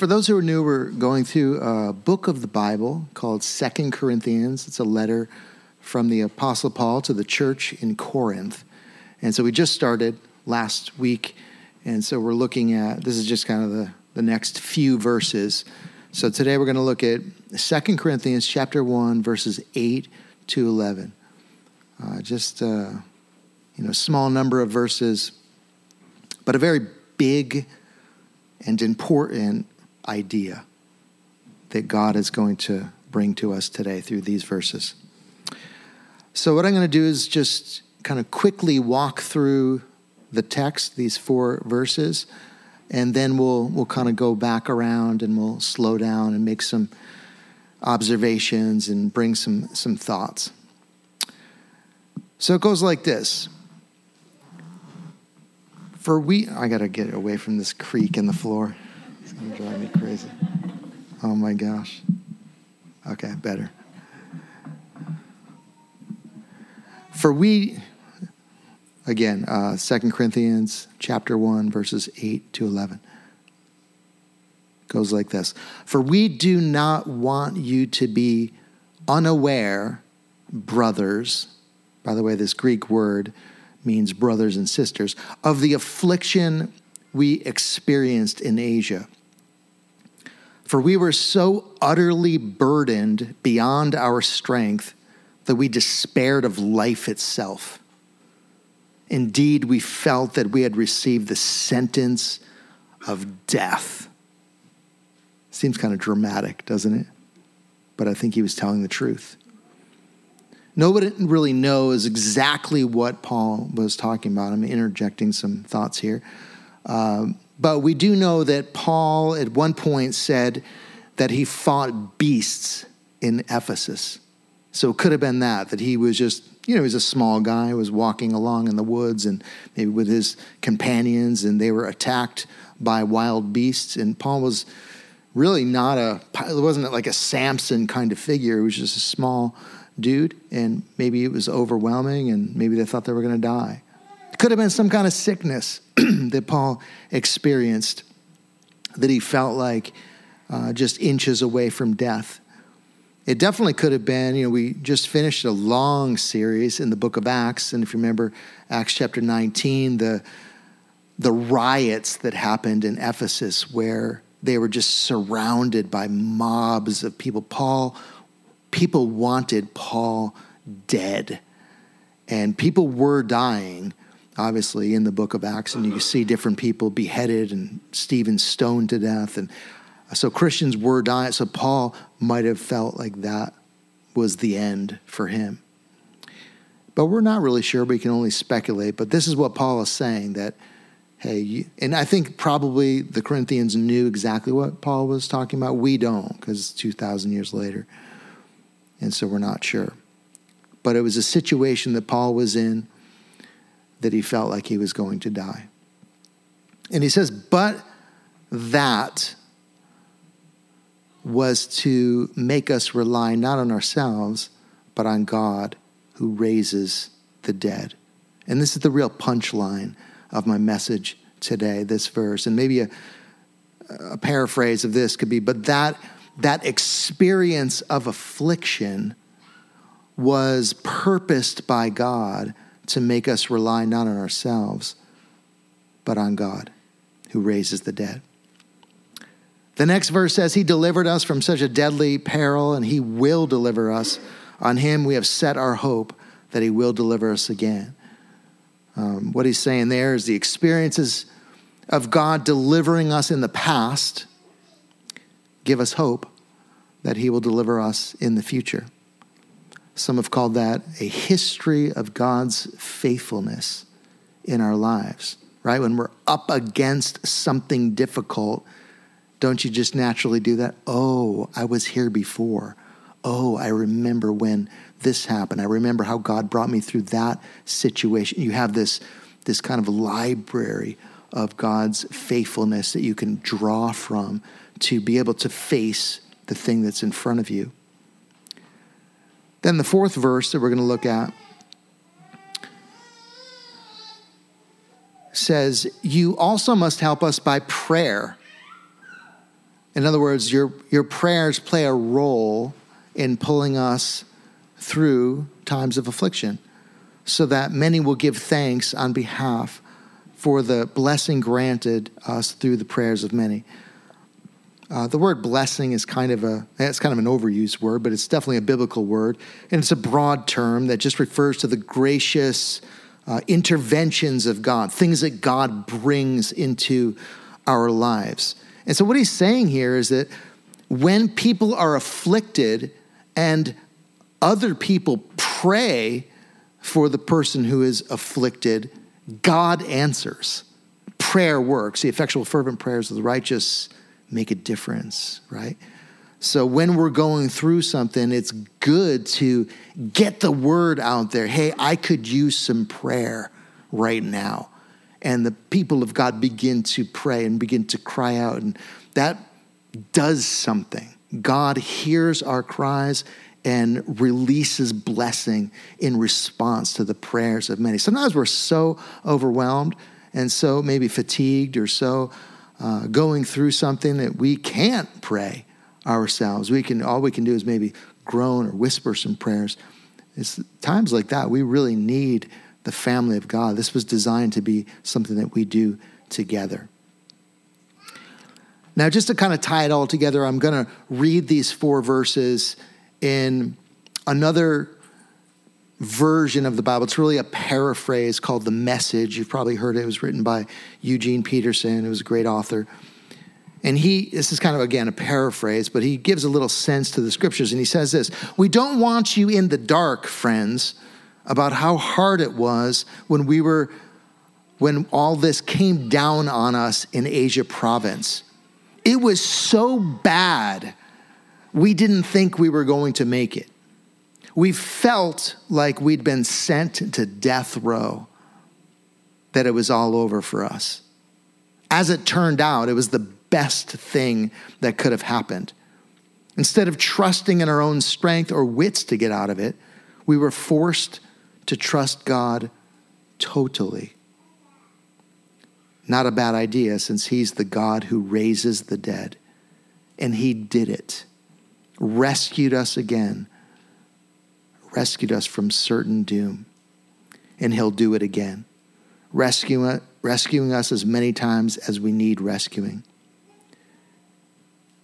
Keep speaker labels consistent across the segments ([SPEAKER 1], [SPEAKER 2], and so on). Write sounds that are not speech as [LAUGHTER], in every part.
[SPEAKER 1] for those who are new, we're going through a book of the Bible called Second Corinthians. It's a letter from the Apostle Paul to the church in Corinth. And so we just started last week. And so we're looking at this is just kind of the, the next few verses. So today we're going to look at Second Corinthians chapter 1, verses 8 to 11. Uh, just, uh, you know, small number of verses, but a very big and important idea that God is going to bring to us today through these verses. So, what I'm going to do is just kind of quickly walk through the text, these four verses, and then we'll, we'll kind of go back around and we'll slow down and make some observations and bring some, some thoughts. So it goes like this. For we, I got to get away from this creak in the floor. To drive me crazy. Oh my gosh. Okay, better. For we, again, uh, 2 Corinthians chapter 1, verses 8 to 11 goes like this For we do not want you to be unaware, brothers. By the way, this Greek word means brothers and sisters, of the affliction we experienced in Asia. For we were so utterly burdened beyond our strength that we despaired of life itself. Indeed, we felt that we had received the sentence of death. Seems kind of dramatic, doesn't it? But I think he was telling the truth. Nobody really knows exactly what Paul was talking about. I'm interjecting some thoughts here. Um, but we do know that Paul at one point said that he fought beasts in Ephesus. So it could have been that, that he was just, you know, he was a small guy, was walking along in the woods and maybe with his companions, and they were attacked by wild beasts. And Paul was really not a, it wasn't like a Samson kind of figure. He was just a small dude, and maybe it was overwhelming, and maybe they thought they were going to die. Could have been some kind of sickness [CLEARS THROAT] that Paul experienced that he felt like uh, just inches away from death. It definitely could have been, you know, we just finished a long series in the book of Acts. And if you remember Acts chapter 19, the, the riots that happened in Ephesus where they were just surrounded by mobs of people. Paul, people wanted Paul dead. And people were dying, obviously, in the book of Acts. And you uh-huh. see different people beheaded and Stephen stoned to death. And so Christians were dying. So Paul might have felt like that was the end for him. But we're not really sure. We can only speculate. But this is what Paul is saying that, hey, you, and I think probably the Corinthians knew exactly what Paul was talking about. We don't because it's 2,000 years later. And so we're not sure. But it was a situation that Paul was in that he felt like he was going to die. And he says, but that was to make us rely not on ourselves, but on God who raises the dead. And this is the real punchline of my message today, this verse. And maybe a, a paraphrase of this could be, but that, that experience of affliction was purposed by God to make us rely not on ourselves, but on God who raises the dead. The next verse says, He delivered us from such a deadly peril, and He will deliver us. On Him we have set our hope that He will deliver us again. Um, what he's saying there is the experiences of God delivering us in the past give us hope that He will deliver us in the future. Some have called that a history of God's faithfulness in our lives, right? When we're up against something difficult, don't you just naturally do that? Oh, I was here before. Oh, I remember when this happened. I remember how God brought me through that situation. You have this, this kind of library of God's faithfulness that you can draw from to be able to face the thing that's in front of you. Then the fourth verse that we're going to look at says, You also must help us by prayer In other words, your, your prayers play a role in pulling us through times of affliction so that many will give thanks on behalf for the blessing granted us through the prayers of many. Uh, the word blessing is kind of a it's kind of an overused word, but it's definitely a biblical word, and it's a broad term that just refers to the gracious uh, interventions of God, things that God brings into our lives. And so, what he's saying here is that when people are afflicted and other people pray for the person who is afflicted, God answers. Prayer works. The effectual, fervent prayers of the righteous make a difference, right? So when we're going through something, it's good to get the word out there. Hey, I could use some prayer right now. And the people of God begin to pray and begin to cry out. And that does something. God hears our cries and releases blessing in response to the prayers of many. Sometimes we're so overwhelmed and so maybe fatigued or so uh, going through something that we can't pray ourselves. We can all we can do is maybe groan or whisper some prayers. It's times like that we really need the family of God. This was designed to be something that we do together. Now, just to kind of tie it all together, I'm going to read these four verses in another version of the Bible. It's really a paraphrase called The Message. You've probably heard it. It was written by Eugene Peterson, who was a great author. And he, this is kind of again a paraphrase, but he gives a little sense to the scriptures. And he says this We don't want you in the dark, friends, about how hard it was when we were, when all this came down on us in Asia province. It was so bad we didn't think we were going to make it. We felt like we'd been sent to death row, that it was all over for us. As it turned out, it was the best thing that could have happened. Instead of trusting in our own strength or wits to get out of it, we were forced to trust God totally. Not a bad idea since He's the God who raises the dead. And He did it rescued us again, rescued us from certain doom. And He'll do it again, rescuing, rescuing us as many times as we need rescuing.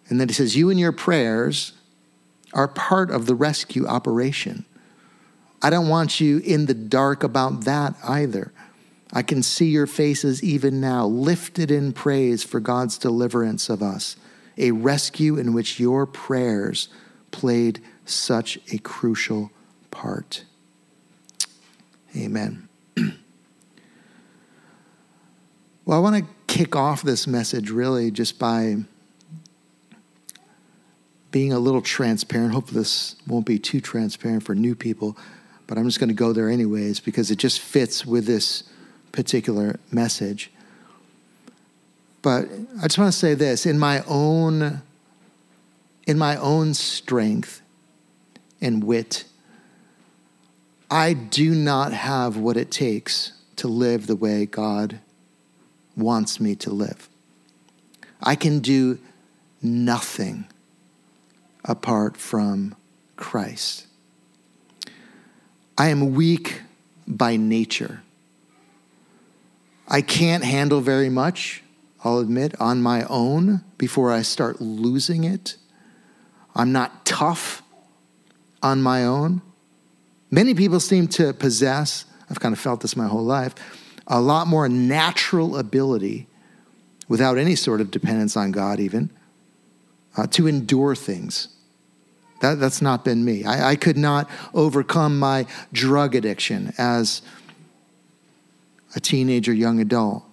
[SPEAKER 1] And then He says, You and your prayers are part of the rescue operation. I don't want you in the dark about that either. I can see your faces even now, lifted in praise for God's deliverance of us a rescue in which your prayers played such a crucial part. Amen. [CLEARS THROAT] well, I want to kick off this message really just by being a little transparent. Hopefully, this won't be too transparent for new people, but I'm just going to go there anyways because it just fits with this particular message. But I just want to say this in my own in my own strength and wit, I do not have what it takes to live the way God wants me to live. I can do nothing apart from Christ. I am weak by nature. I can't handle very much. I'll admit, on my own before I start losing it. I'm not tough on my own. Many people seem to possess, I've kind of felt this my whole life, a lot more natural ability without any sort of dependence on God, even, uh, to endure things. That, that's not been me. I, I could not overcome my drug addiction as a teenager, young adult.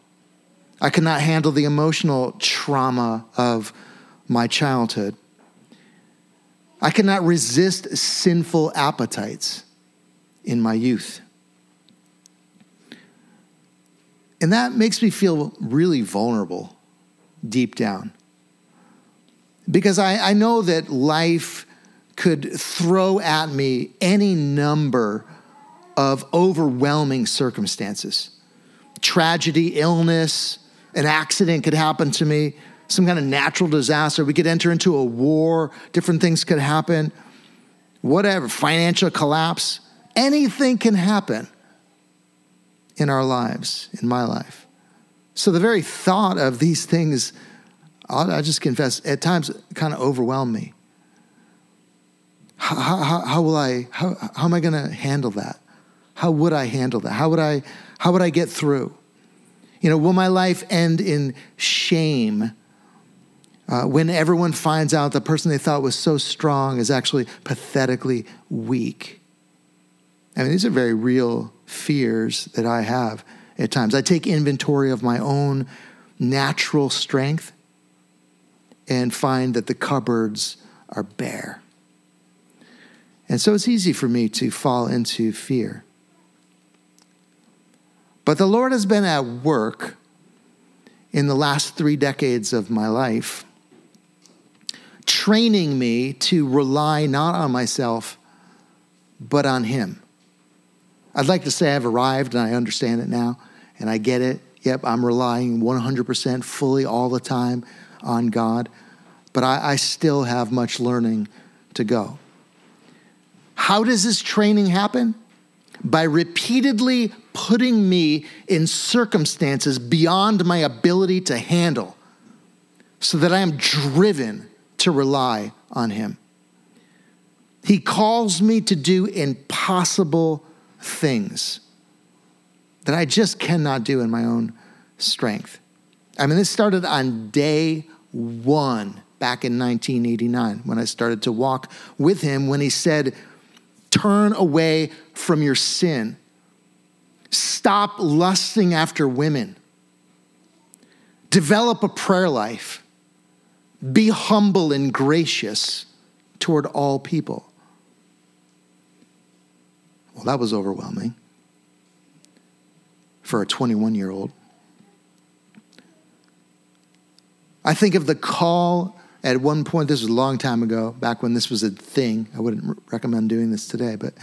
[SPEAKER 1] I could not handle the emotional trauma of my childhood. I could not resist sinful appetites in my youth. And that makes me feel really vulnerable deep down. Because I, I know that life could throw at me any number of overwhelming circumstances tragedy, illness, an accident could happen to me, some kind of natural disaster. We could enter into a war, different things could happen, whatever, financial collapse. Anything can happen in our lives, in my life. So the very thought of these things, I just confess, at times kind of overwhelm me. How, how, how will I, how, how am I going to handle that? How would I handle that? How would I, how would I get through? You know, will my life end in shame uh, when everyone finds out the person they thought was so strong is actually pathetically weak? I mean, these are very real fears that I have at times. I take inventory of my own natural strength and find that the cupboards are bare. And so it's easy for me to fall into fear. But the Lord has been at work in the last three decades of my life, training me to rely not on myself, but on Him. I'd like to say I've arrived and I understand it now and I get it. Yep, I'm relying 100% fully all the time on God, but I, I still have much learning to go. How does this training happen? By repeatedly putting me in circumstances beyond my ability to handle so that I am driven to rely on Him. He calls me to do impossible things that I just cannot do in my own strength. I mean, this started on day one back in 1989 when I started to walk with him when he said, Turn away from your sin. Stop lusting after women. Develop a prayer life. Be humble and gracious toward all people. Well, that was overwhelming for a 21 year old. I think of the call at one point, this was a long time ago, back when this was a thing. I wouldn't recommend doing this today, but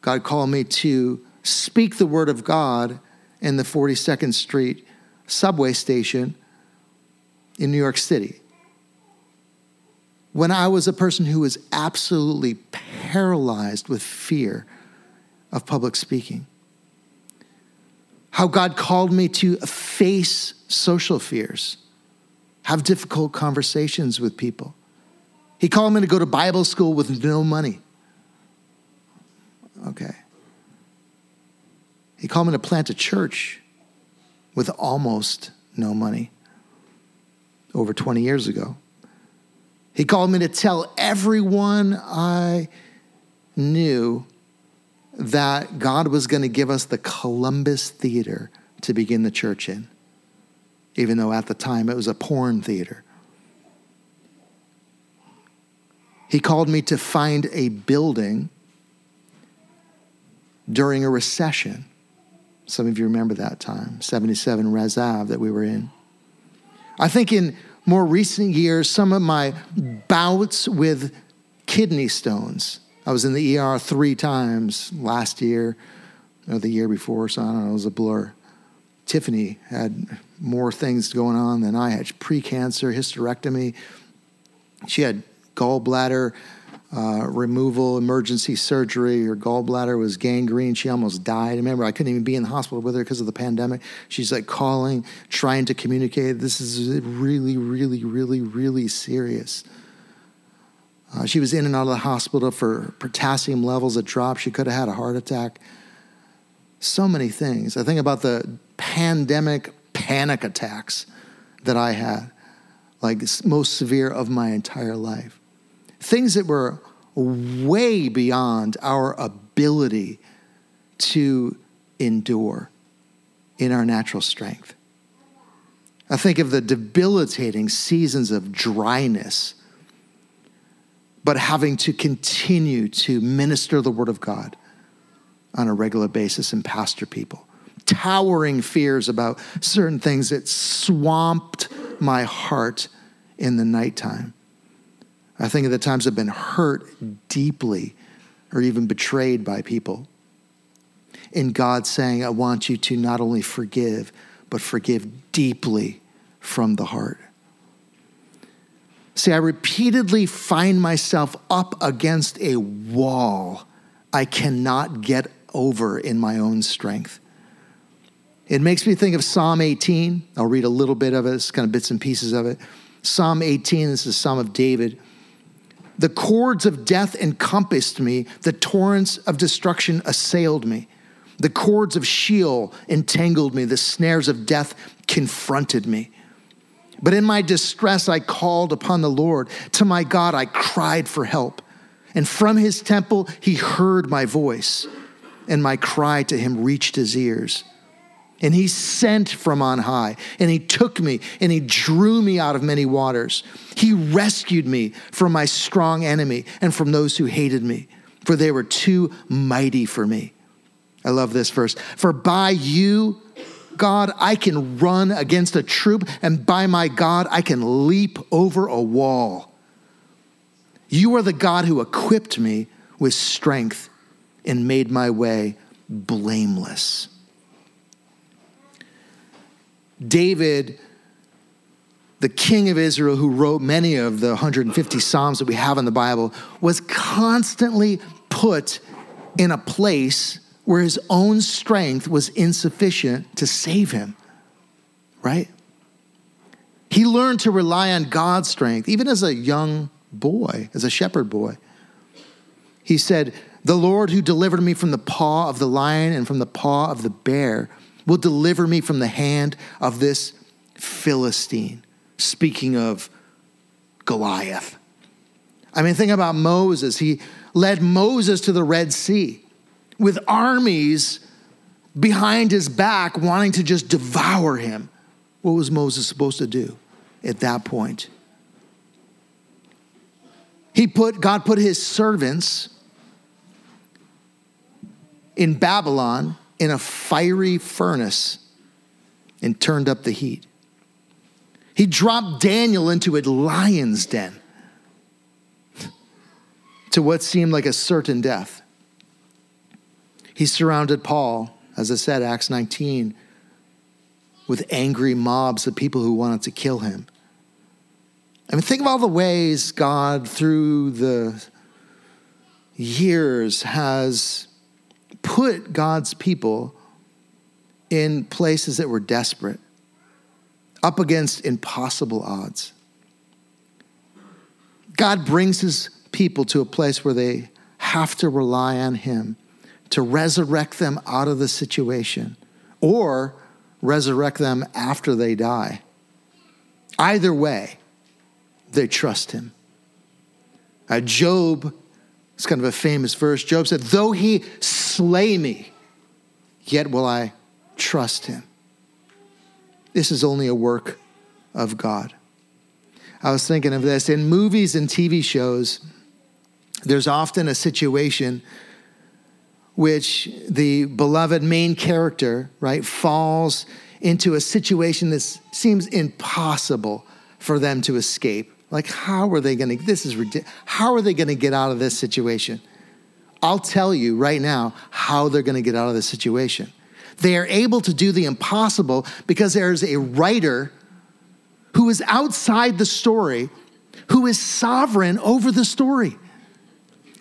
[SPEAKER 1] God called me to speak the word of God in the 42nd Street subway station in New York City. When I was a person who was absolutely paralyzed with fear of public speaking. How God called me to face social fears, have difficult conversations with people. He called me to go to Bible school with no money. Okay. He called me to plant a church with almost no money over 20 years ago. He called me to tell everyone I knew that God was going to give us the Columbus Theater to begin the church in, even though at the time it was a porn theater. He called me to find a building during a recession. Some of you remember that time, 77 Rezav that we were in. I think in more recent years, some of my bouts with kidney stones I was in the ER three times last year or the year before, so I don't know, it was a blur. Tiffany had more things going on than I had precancer, hysterectomy. She had gallbladder uh, removal, emergency surgery. Her gallbladder was gangrene. She almost died. Remember, I couldn't even be in the hospital with her because of the pandemic. She's like calling, trying to communicate. This is really, really, really, really serious. Uh, she was in and out of the hospital for potassium levels that dropped. She could have had a heart attack. So many things. I think about the pandemic panic attacks that I had, like most severe of my entire life. Things that were way beyond our ability to endure in our natural strength. I think of the debilitating seasons of dryness but having to continue to minister the word of God on a regular basis and pastor people. Towering fears about certain things that swamped my heart in the nighttime. I think of the times I've been hurt deeply or even betrayed by people. And God saying, I want you to not only forgive, but forgive deeply from the heart. See, I repeatedly find myself up against a wall I cannot get over in my own strength. It makes me think of Psalm 18. I'll read a little bit of it, it's kind of bits and pieces of it. Psalm 18, this is Psalm of David. The cords of death encompassed me, the torrents of destruction assailed me. The cords of Sheol entangled me, the snares of death confronted me. But in my distress, I called upon the Lord. To my God, I cried for help. And from his temple, he heard my voice, and my cry to him reached his ears. And he sent from on high, and he took me, and he drew me out of many waters. He rescued me from my strong enemy and from those who hated me, for they were too mighty for me. I love this verse. For by you, God, I can run against a troop, and by my God, I can leap over a wall. You are the God who equipped me with strength and made my way blameless. David, the king of Israel, who wrote many of the 150 Psalms that we have in the Bible, was constantly put in a place where his own strength was insufficient to save him, right? He learned to rely on God's strength, even as a young boy, as a shepherd boy. He said, The Lord who delivered me from the paw of the lion and from the paw of the bear will deliver me from the hand of this Philistine. Speaking of Goliath. I mean, think about Moses. He led Moses to the Red Sea with armies behind his back wanting to just devour him. What was Moses supposed to do at that point? He put God put his servants in Babylon in a fiery furnace and turned up the heat. He dropped Daniel into a lion's den to what seemed like a certain death. He surrounded Paul, as I said, Acts 19, with angry mobs of people who wanted to kill him. I mean, think of all the ways God, through the years, has put God's people in places that were desperate, up against impossible odds. God brings his people to a place where they have to rely on him to resurrect them out of the situation or resurrect them after they die. Either way, they trust him. Uh, Job, it's kind of a famous verse. Job said, Though he slay me, yet will I trust him. This is only a work of God. I was thinking of this in movies and TV shows, there's often a situation which the beloved main character, right, falls into a situation that seems impossible for them to escape. Like, how are they gonna, this is ridiculous. How are they gonna get out of this situation? I'll tell you right now how they're gonna get out of this situation. They are able to do the impossible because there's a writer who is outside the story, who is sovereign over the story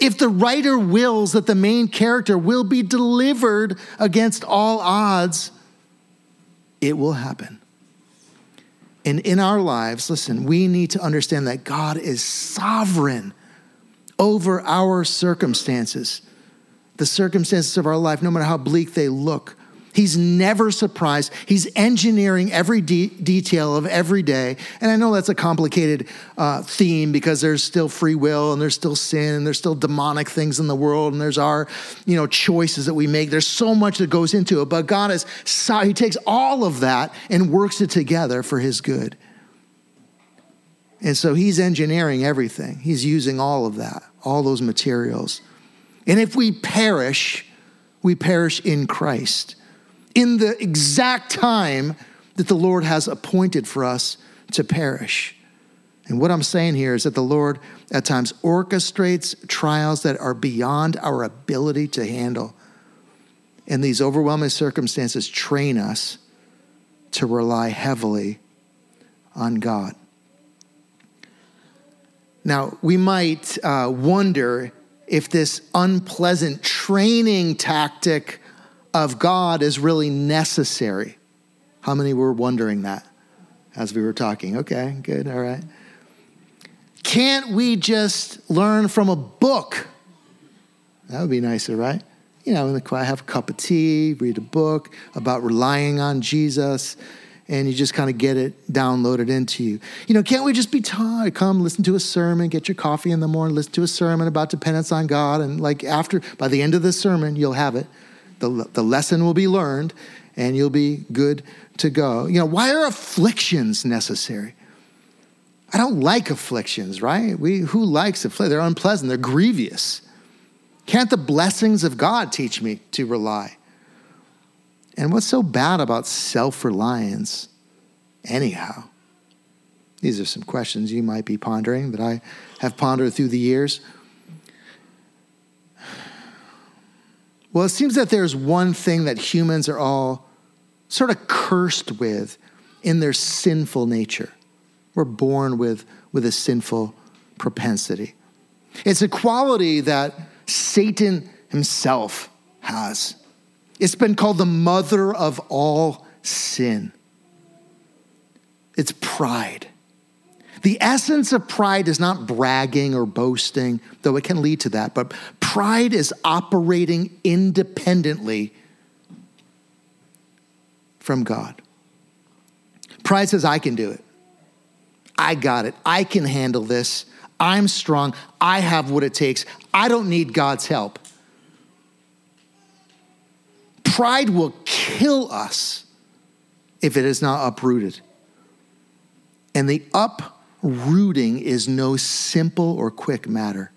[SPEAKER 1] if the writer wills that the main character will be delivered against all odds, it will happen. And in our lives, listen, we need to understand that God is sovereign over our circumstances, the circumstances of our life, no matter how bleak they look. He's never surprised. He's engineering every de- detail of every day. And I know that's a complicated uh, theme because there's still free will and there's still sin and there's still demonic things in the world and there's our, you know, choices that we make. There's so much that goes into it. But God is, He takes all of that and works it together for His good. And so He's engineering everything. He's using all of that, all those materials. And if we perish, we perish in Christ in the exact time that the Lord has appointed for us to perish. And what I'm saying here is that the Lord at times orchestrates trials that are beyond our ability to handle. And these overwhelming circumstances train us to rely heavily on God. Now, we might uh, wonder if this unpleasant training tactic of God is really necessary. How many were wondering that as we were talking? Okay, good, all right. Can't we just learn from a book? That would be nicer, right? You know, quiet, have a cup of tea, read a book about relying on Jesus, and you just kind of get it downloaded into you. You know, can't we just be taught? Come listen to a sermon, get your coffee in the morning, listen to a sermon about dependence on God, and like after, by the end of the sermon, you'll have it. The, the lesson will be learned, and you'll be good to go. You know, why are afflictions necessary? I don't like afflictions, right? We, who likes afflictions? They're unpleasant, they're grievous. Can't the blessings of God teach me to rely? And what's so bad about self reliance, anyhow? These are some questions you might be pondering that I have pondered through the years. Well, it seems that there's one thing that humans are all sort of cursed with in their sinful nature. We're born with, with a sinful propensity. It's a quality that Satan himself has. It's been called the mother of all sin. It's pride. The essence of pride is not bragging or boasting, though it can lead to that, but pride is operating independently from God. Pride says, I can do it. I got it. I can handle this. I'm strong. I have what it takes. I don't need God's help. Pride will kill us if it is not uprooted. And the uprooting is no simple or quick matter.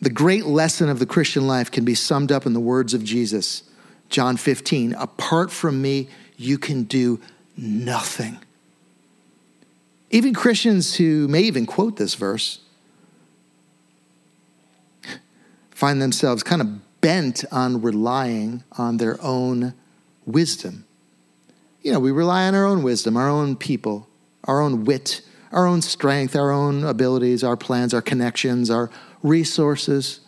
[SPEAKER 1] The great lesson of the Christian life can be summed up in the words of Jesus, John 15 Apart from me, you can do nothing. Even Christians who may even quote this verse find themselves kind of bent on relying on their own wisdom. You know, we rely on our own wisdom, our own people, our own wit, our own strength, our own abilities, our plans, our connections, our resources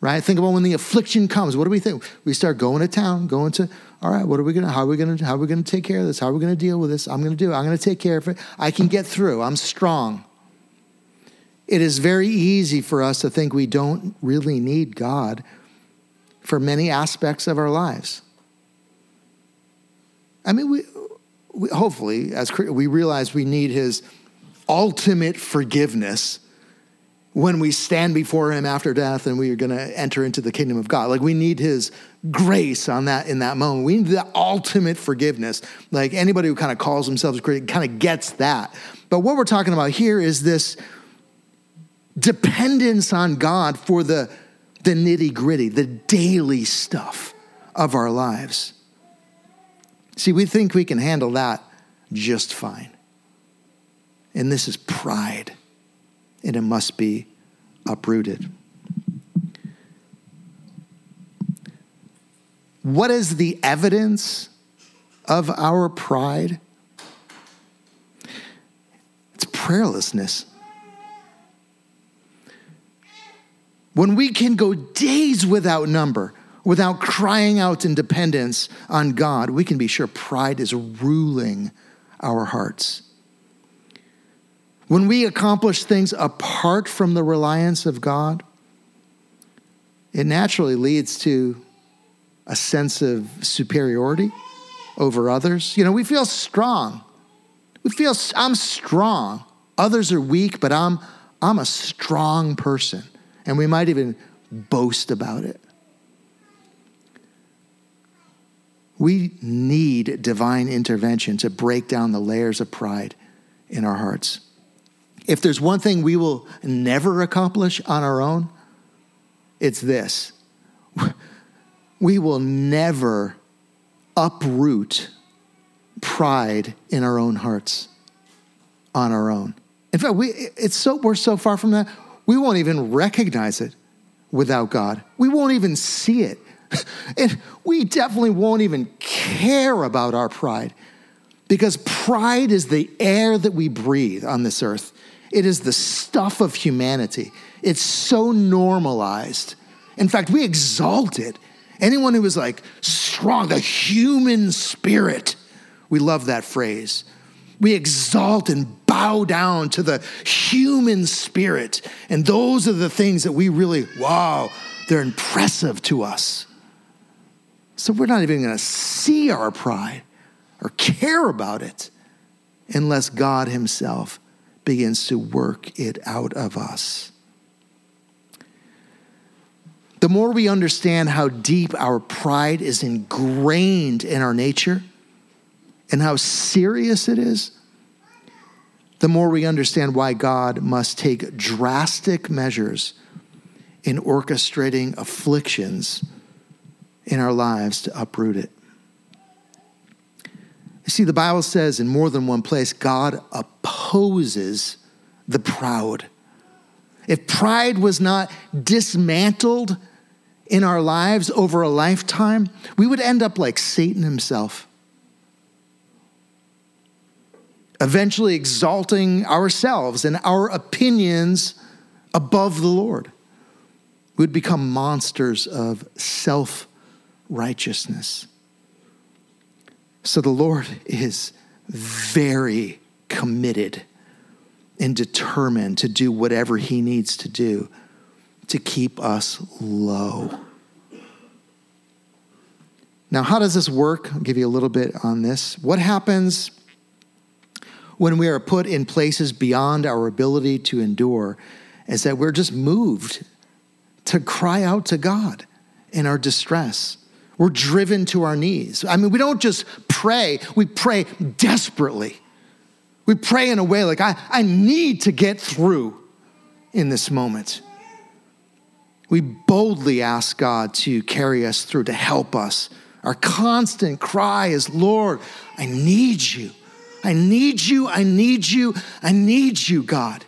[SPEAKER 1] right? Think about when the affliction comes. What do we think? We start going to town, going to, all right, what are we gonna, how are we gonna, how are we gonna take care of this? How are we gonna deal with this? I'm gonna do it. I'm gonna take care of it. I can get through. I'm strong. It is very easy for us to think we don't really need God for many aspects of our lives. I mean, we, we hopefully, as we realize we need His ultimate forgiveness when we stand before him after death and we are going to enter into the kingdom of God. Like we need his grace on that in that moment. We need the ultimate forgiveness. Like anybody who kind of calls themselves great kind of gets that. But what we're talking about here is this dependence on God for the the nitty-gritty, the daily stuff of our lives. See, we think we can handle that just fine. And this is pride and it must be uprooted. What is the evidence of our pride? It's prayerlessness. When we can go days without number, without crying out in dependence on God, we can be sure pride is ruling our hearts. When we accomplish things apart from the reliance of God, it naturally leads to a sense of superiority over others. You know, we feel strong. We feel I'm strong. Others are weak, but I'm I'm a strong person. And we might even boast about it. We need divine intervention to break down the layers of pride in our hearts. If there's one thing we will never accomplish on our own, it's this [LAUGHS] we will never uproot pride in our own hearts on our own. In fact, we, it's so, we're so far from that, we won't even recognize it without God. We won't even see it. [LAUGHS] And we definitely won't even care about our pride because pride is the air that we breathe on this earth. It is the stuff of humanity. It's so normalized. In fact, we exalt it. Anyone who is like strong, the human spirit, we love that phrase. We exalt and bow down to the human spirit. And those are the things that we really, wow, they're impressive to us. So we're not even going to see our pride or care about it unless God Himself begins to work it out of us. The more we understand how deep our pride is ingrained in our nature and how serious it is, the more we understand why God must take drastic measures in orchestrating afflictions in our lives to uproot it. You see, the Bible says in more than one place, God opposes the proud. If pride was not dismantled in our lives over a lifetime, we would end up like Satan himself. Eventually exalting ourselves and our opinions above the Lord. We'd become monsters of self righteousness. So the Lord is very committed and determined to do whatever he needs to do to keep us low. Now, how does this work? I'll give you a little bit on this. What happens when we are put in places beyond our ability to endure is that we're just moved to cry out to God in our distress. We're driven to our knees. I mean, we don't just pray, we pray desperately. We pray in a way like, I, I need to get through in this moment. We boldly ask God to carry us through, to help us. Our constant cry is, Lord, I need you. I need you. I need you. I need you, God.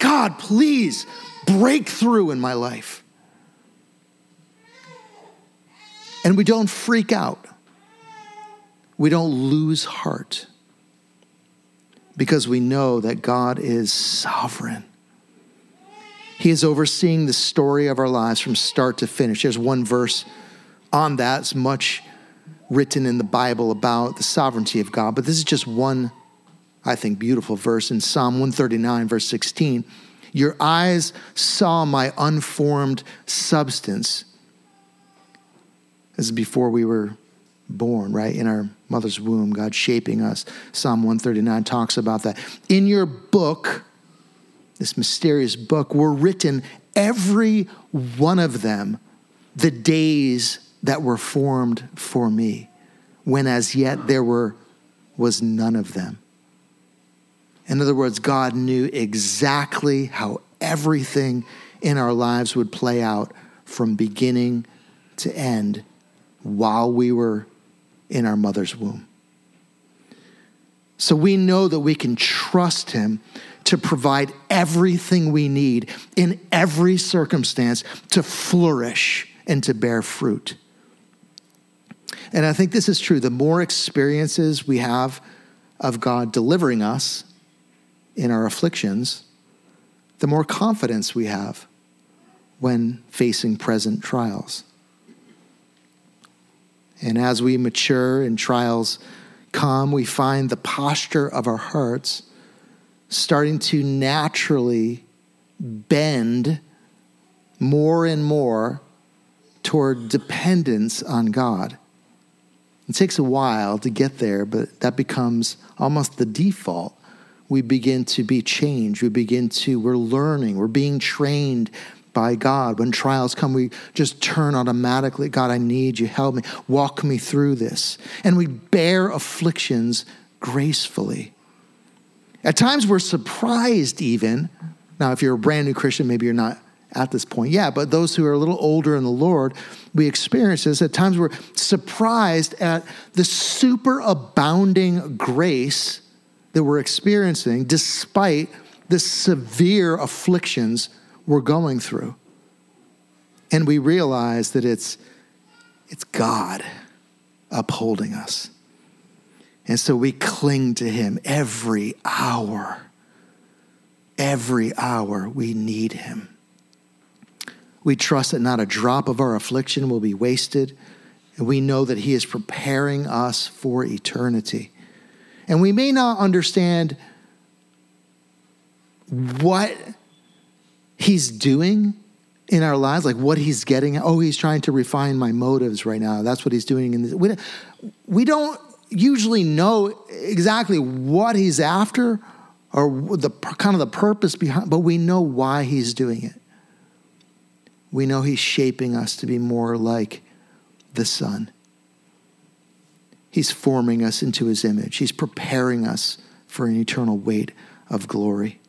[SPEAKER 1] God, please break through in my life. And we don't freak out. We don't lose heart because we know that God is sovereign. He is overseeing the story of our lives from start to finish. There's one verse on that. It's much written in the Bible about the sovereignty of God, but this is just one, I think, beautiful verse in Psalm 139, verse 16. Your eyes saw my unformed substance. This is before we were born, right? In our mother's womb, God shaping us. Psalm 139 talks about that. In your book, this mysterious book, were written every one of them the days that were formed for me, when as yet there were was none of them. In other words, God knew exactly how everything in our lives would play out from beginning to end while we were in our mother's womb. So we know that we can trust Him to provide everything we need in every circumstance to flourish and to bear fruit. And I think this is true. The more experiences we have of God delivering us in our afflictions, the more confidence we have when facing present trials. And as we mature and trials come, we find the posture of our hearts starting to naturally bend more and more toward dependence on God. It takes a while to get there, but that becomes almost the default. We begin to be changed. We begin to, we're learning, we're being trained by God. When trials come, we just turn automatically God, I need you. Help me. Walk me through this. And we bear afflictions gracefully. At times, we're surprised, even. Now, if you're a brand new Christian, maybe you're not at this point. Yeah, but those who are a little older in the Lord, we experience this. At times, we're surprised at the superabounding grace that we're experiencing despite the severe afflictions we're going through. And we realize that it's, it's God upholding us. And so we cling to Him every hour, every hour we need him. We trust that not a drop of our affliction will be wasted, and we know that he is preparing us for eternity. And we may not understand what he's doing in our lives, like what he's getting. Oh, he's trying to refine my motives right now. That's what he's doing. In this. We, we don't usually know exactly what he's after or the kind of the purpose behind, but we know why he's doing it. We know he's shaping us to be more like the Son. He's forming us into his image. He's preparing us for an eternal weight of glory.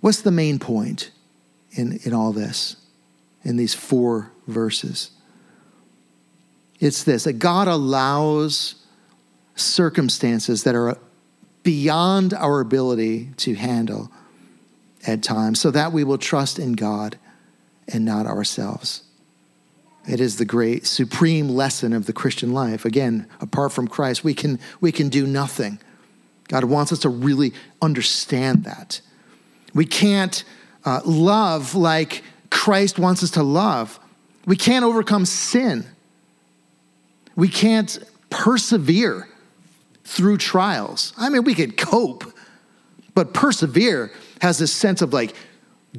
[SPEAKER 1] What's the main point in, in all this, in these four verses? It's this that God allows circumstances that are beyond our ability to handle at times so that we will trust in God and not ourselves. It is the great supreme lesson of the Christian life. Again, apart from Christ, we can, we can do nothing. God wants us to really understand that. We can't uh, love like Christ wants us to love. We can't overcome sin. We can't persevere through trials. I mean, we could cope, but persevere has this sense of like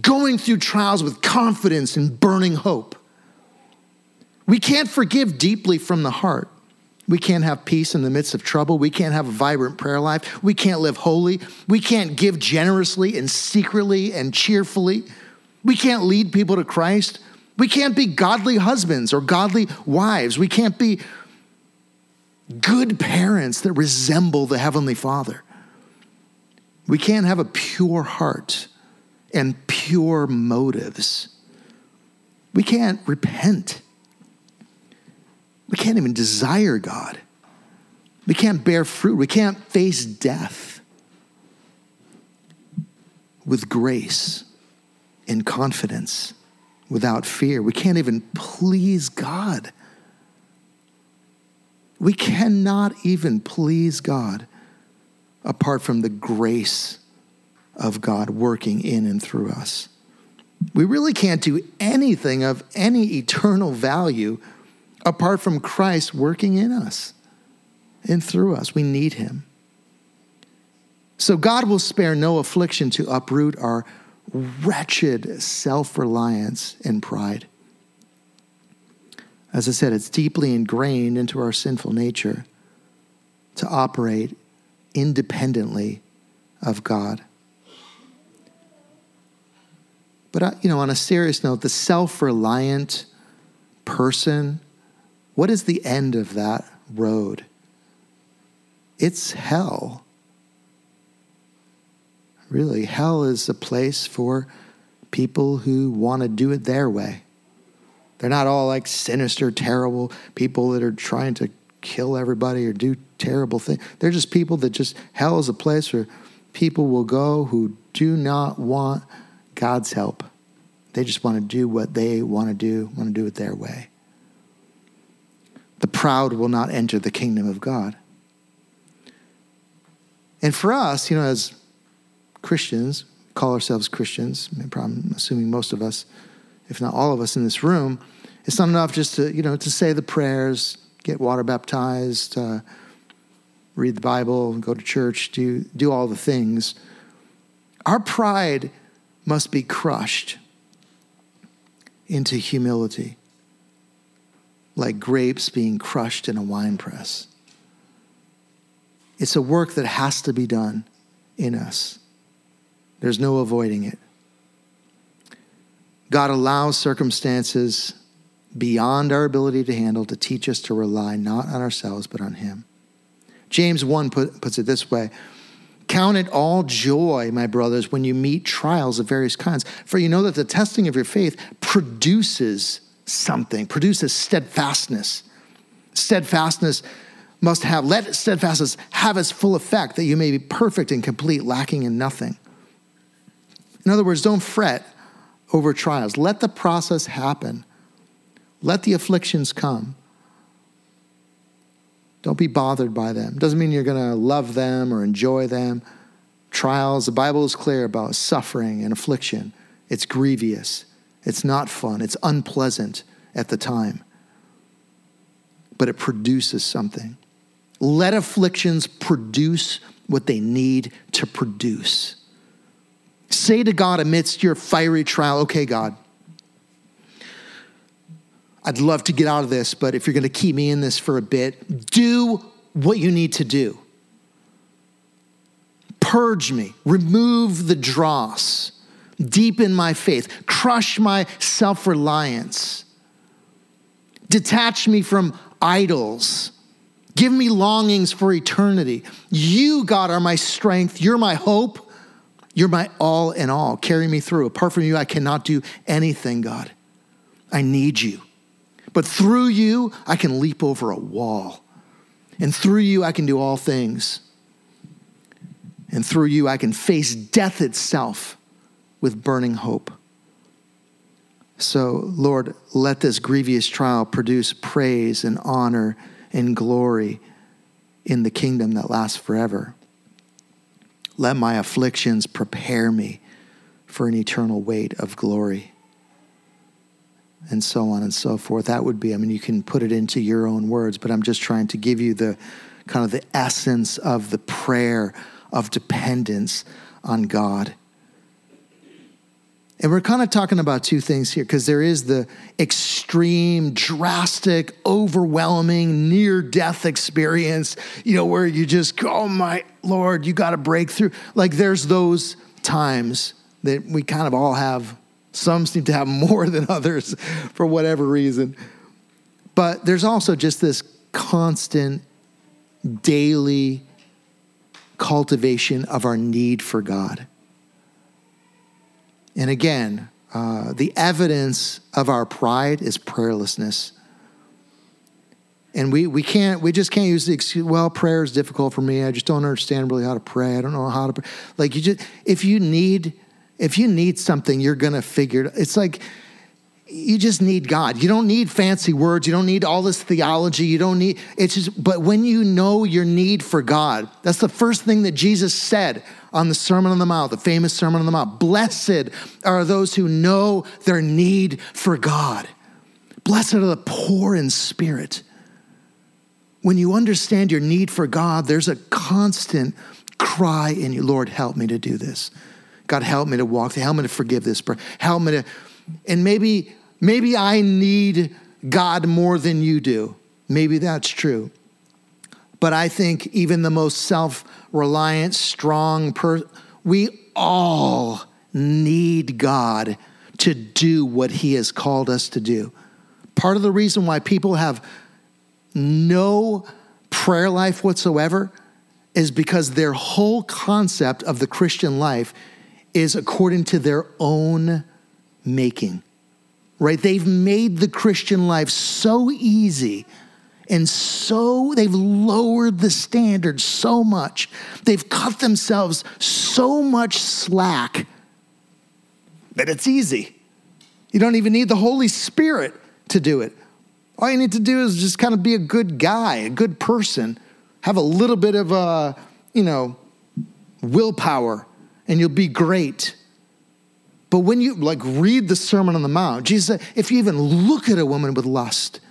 [SPEAKER 1] going through trials with confidence and burning hope. We can't forgive deeply from the heart. We can't have peace in the midst of trouble. We can't have a vibrant prayer life. We can't live holy. We can't give generously and secretly and cheerfully. We can't lead people to Christ. We can't be godly husbands or godly wives. We can't be good parents that resemble the Heavenly Father. We can't have a pure heart and pure motives. We can't repent. We can't even desire God. We can't bear fruit. We can't face death with grace and confidence without fear. We can't even please God. We cannot even please God apart from the grace of God working in and through us. We really can't do anything of any eternal value apart from Christ working in us and through us. We need him. So God will spare no affliction to uproot our wretched self reliance and pride. As I said, it's deeply ingrained into our sinful nature to operate independently of God. But, uh, you know, on a serious note, the self reliant person what is the end of that road? It's hell. Really, hell is a place for people who want to do it their way. They're not all like sinister, terrible people that are trying to kill everybody or do terrible things. They're just people that just, hell is a place where people will go who do not want God's help. They just want to do what they want to do, want to do it their way. The proud will not enter the kingdom of God. And for us, you know, as Christians, call ourselves Christians, I'm assuming most of us, if not all of us in this room, it's not enough just to, you know, to say the prayers, get water baptized, uh, read the Bible, go to church, do, do all the things. Our pride must be crushed into humility like grapes being crushed in a wine press. It's a work that has to be done in us. There's no avoiding it. God allows circumstances beyond our ability to handle to teach us to rely not on ourselves, but on Him. James 1 put, puts it this way Count it all joy, my brothers, when you meet trials of various kinds, for you know that the testing of your faith produces something, produces steadfastness. Steadfastness must have, let steadfastness have its full effect that you may be perfect and complete, lacking in nothing. In other words, don't fret over trials. Let the process happen. Let the afflictions come. Don't be bothered by them. Doesn't mean you're going to love them or enjoy them. Trials, the Bible is clear about suffering and affliction. It's grievous. It's not fun. It's unpleasant at the time. But it produces something. Let afflictions produce what they need to produce. Say to God amidst your fiery trial, okay, God, I'd love to get out of this, but if you're going to keep me in this for a bit, do what you need to do. Purge me, remove the dross, deepen my faith, crush my self reliance, detach me from idols, give me longings for eternity. You, God, are my strength, you're my hope. You're my all in all. Carry me through. Apart from you, I cannot do anything, God. I need you. But through you, I can leap over a wall. And through you, I can do all things. And through you, I can face death itself with burning hope. So, Lord, let this grievous trial produce praise and honor and glory in the kingdom that lasts forever. Let my afflictions prepare me for an eternal weight of glory and so on and so forth. That would be, I mean, you can put it into your own words, but I'm just trying to give you the kind of the essence of the prayer of dependence on God. And we're kind of talking about two things here because there is the extreme, drastic, overwhelming, near death experience, you know, where you just, oh my Lord, you got to break through. Like there's those times that we kind of all have some seem to have [LAUGHS] more than others for whatever reason. But there's also just this constant, daily cultivation of our need for God. And again, uh, the evidence of our pride is prayerlessness. And we, we can't, we just can't use the excuse, well, prayer is difficult for me. I just don't understand really how to pray. I don't know how to pray. Like you just, if you need if you need something, you're going to figure it. It's like you just need God. You don't need fancy words. You don't need all this theology. You don't need it's just but when you know your need for God, that's the first thing that Jesus said on the Sermon on the Mount, the famous Sermon on the Mount. Blessed are those who know their need for God. Blessed are the poor in spirit. When you understand your need for God, there's a constant cry in you, Lord, help me to do this. God, help me to walk, help me to forgive this, help me to, and maybe, maybe I need God more than you do. Maybe that's true. But I think even the most self reliant, strong person, we all need God to do what He has called us to do. Part of the reason why people have no prayer life whatsoever is because their whole concept of the Christian life is according to their own making, right? They've made the Christian life so easy and so they've lowered the standard so much. They've cut themselves so much slack that it's easy. You don't even need the Holy Spirit to do it. All you need to do is just kind of be a good guy, a good person, have a little bit of a, you know, willpower and you'll be great. But when you like read the Sermon on the Mount, Jesus said, if you even look at a woman with lust,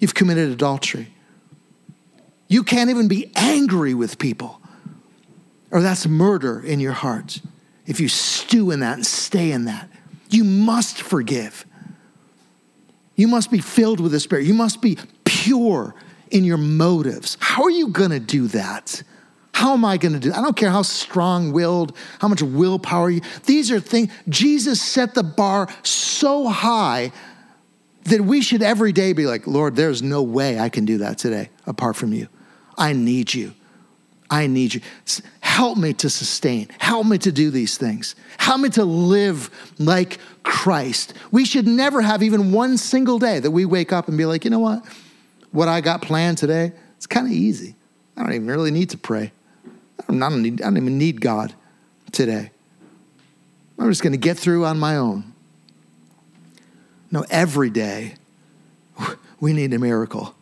[SPEAKER 1] you've committed adultery. You can't even be angry with people, or that's murder in your heart. If you stew in that and stay in that, you must forgive. You must be filled with the Spirit. You must be pure in your motives. How are you going to do that? How am I going to do? I don't care how strong willed, how much willpower you. These are things, Jesus set the bar so high that we should every day be like, Lord, there's no way I can do that today apart from you. I need you. I need you. Help me to sustain. Help me to do these things. Help me to live like Christ. We should never have even one single day that we wake up and be like, you know what? What I got planned today, it's kind of easy. I don't even really need to pray. I don't, need, I don't even need God today. I'm just going to get through on my own. No, every day we need a miracle.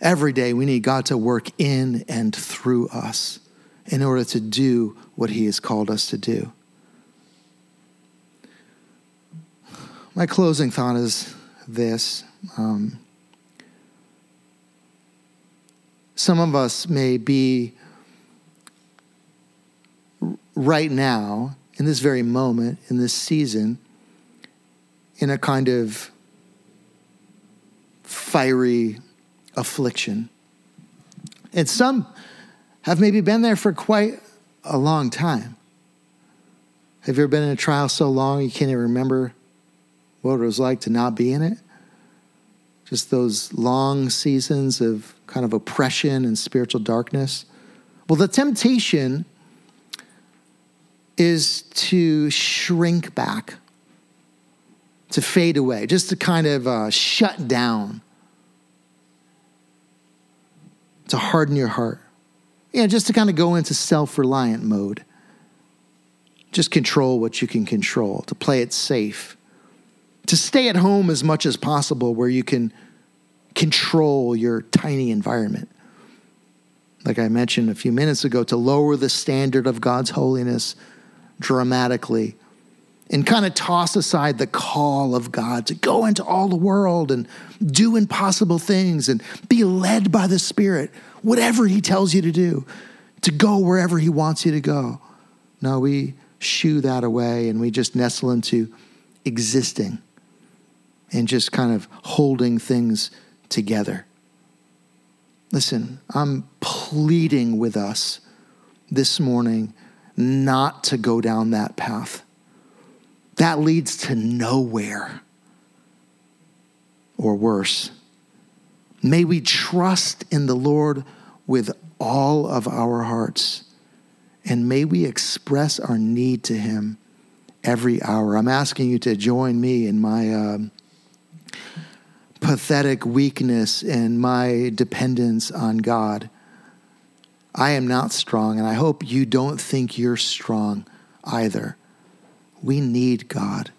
[SPEAKER 1] Every day we need God to work in and through us in order to do what He has called us to do. My closing thought is this. Um, some of us may be right now, in this very moment, in this season, in a kind of fiery affliction. And some have maybe been there for quite a long time. Have you ever been in a trial so long you can't even remember what it was like to not be in it? Just those long seasons of kind of oppression and spiritual darkness. Well, the temptation is to shrink back, to fade away, just to kind of uh, shut down, to harden your heart. Yeah, just to kind of go into self reliant mode. Just control what you can control, to play it safe, to stay at home as much as possible where you can control your tiny environment. Like I mentioned a few minutes ago, to lower the standard of God's holiness dramatically and kind of toss aside the call of God to go into all the world and do impossible things and be led by the Spirit, whatever He tells you to do, to go wherever He wants you to go. No, we shoo that away and we just nestle into existing and just kind of holding things together. Listen, I'm pleading with us this morning not to go down that path. That leads to nowhere or worse. May we trust in the Lord with all of our hearts, and may we express our need to Him every hour. I'm asking you to join me in my uh, pathetic weakness and my dependence on God I am not strong, and I hope you don't think you're strong either. We need God.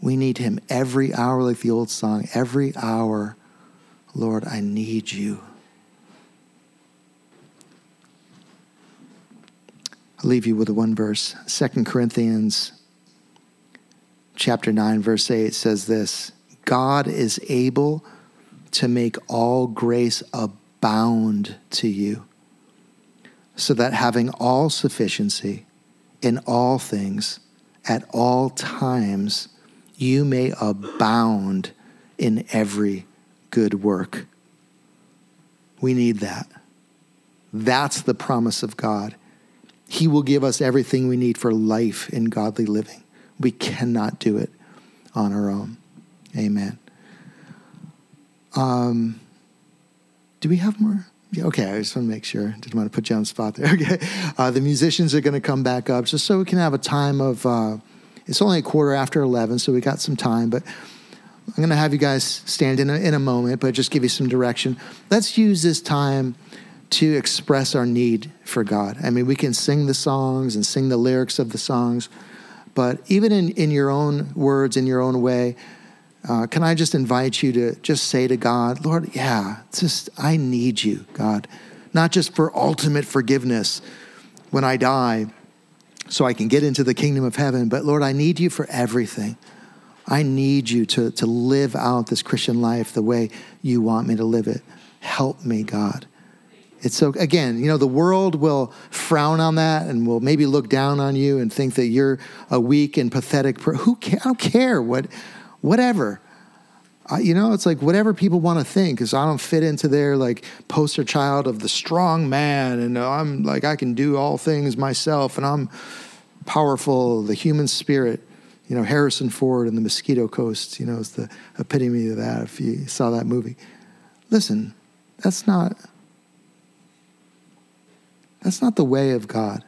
[SPEAKER 1] We need Him every hour, like the old song, every hour. Lord, I need you. I'll leave you with one verse. Second Corinthians chapter 9, verse 8 says this God is able to make all grace abound to you so that having all sufficiency in all things at all times, you may abound in every good work. We need that. That's the promise of God. He will give us everything we need for life in godly living. We cannot do it on our own. Amen. Um, do we have more? Okay, I just want to make sure. Didn't want to put you on the spot there. [LAUGHS] Okay. Uh, the musicians are going to come back up just so we can have a time of, uh, it's only a quarter after 11, so we got some time, but I'm going to have you guys stand in a, in a moment, but just give you some direction. Let's use this time to express our need for God. I mean, we can sing the songs and sing the lyrics of the songs, but even in, in your own words, in your own way, uh, can I just invite you to just say to God, Lord, yeah, just I need you, God, not just for ultimate forgiveness when I die so I can get into the kingdom of heaven, but Lord, I need you for everything. I need you to, to live out this Christian life the way you want me to live it. Help me, God. It's so, again, you know, the world will frown on that and will maybe look down on you and think that you're a weak and pathetic. Per- Who care? I don't care what whatever. you know, it's like whatever people want to think, because I don't fit into their like poster child of the strong man, and I'm like I can do all things myself, and I'm powerful, the human spirit. You know, Harrison Ford and the Mosquito Coast. You know, is the epitome of that. If you saw that movie, listen, that's not that's not the way of God.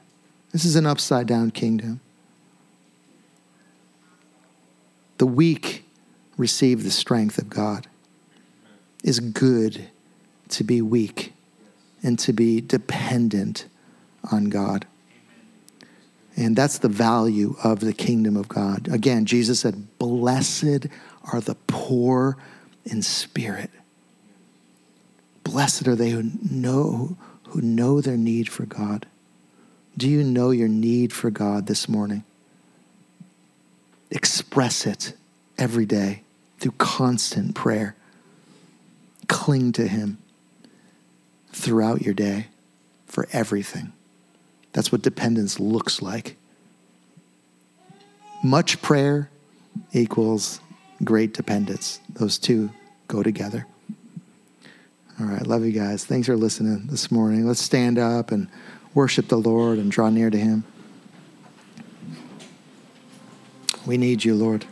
[SPEAKER 1] This is an upside down kingdom. The weak receive the strength of God. It's good to be weak and to be dependent on God. And that's the value of the kingdom of God. Again, Jesus said, Blessed are the poor in spirit. Blessed are they who know, who know their need for God. Do you know your need for God this morning? Express it every day through constant prayer. Cling to Him throughout your day for everything. That's what dependence looks like. Much prayer equals great dependence. Those two go together. All right, love you guys. Thanks for listening this morning. Let's stand up and worship the Lord and draw near to Him. We need you, Lord.